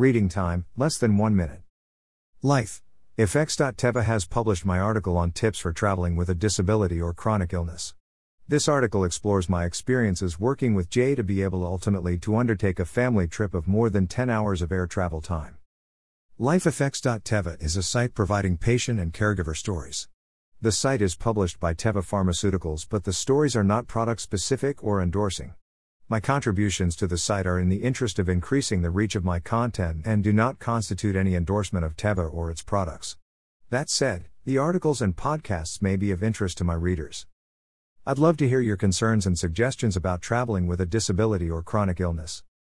Reading time, less than 1 minute. Life. Effects.teva has published my article on tips for traveling with a disability or chronic illness. This article explores my experiences working with Jay to be able ultimately to undertake a family trip of more than 10 hours of air travel time. LifeEffects.teva is a site providing patient and caregiver stories. The site is published by Teva Pharmaceuticals, but the stories are not product specific or endorsing. My contributions to the site are in the interest of increasing the reach of my content and do not constitute any endorsement of Teva or its products. That said, the articles and podcasts may be of interest to my readers. I'd love to hear your concerns and suggestions about traveling with a disability or chronic illness.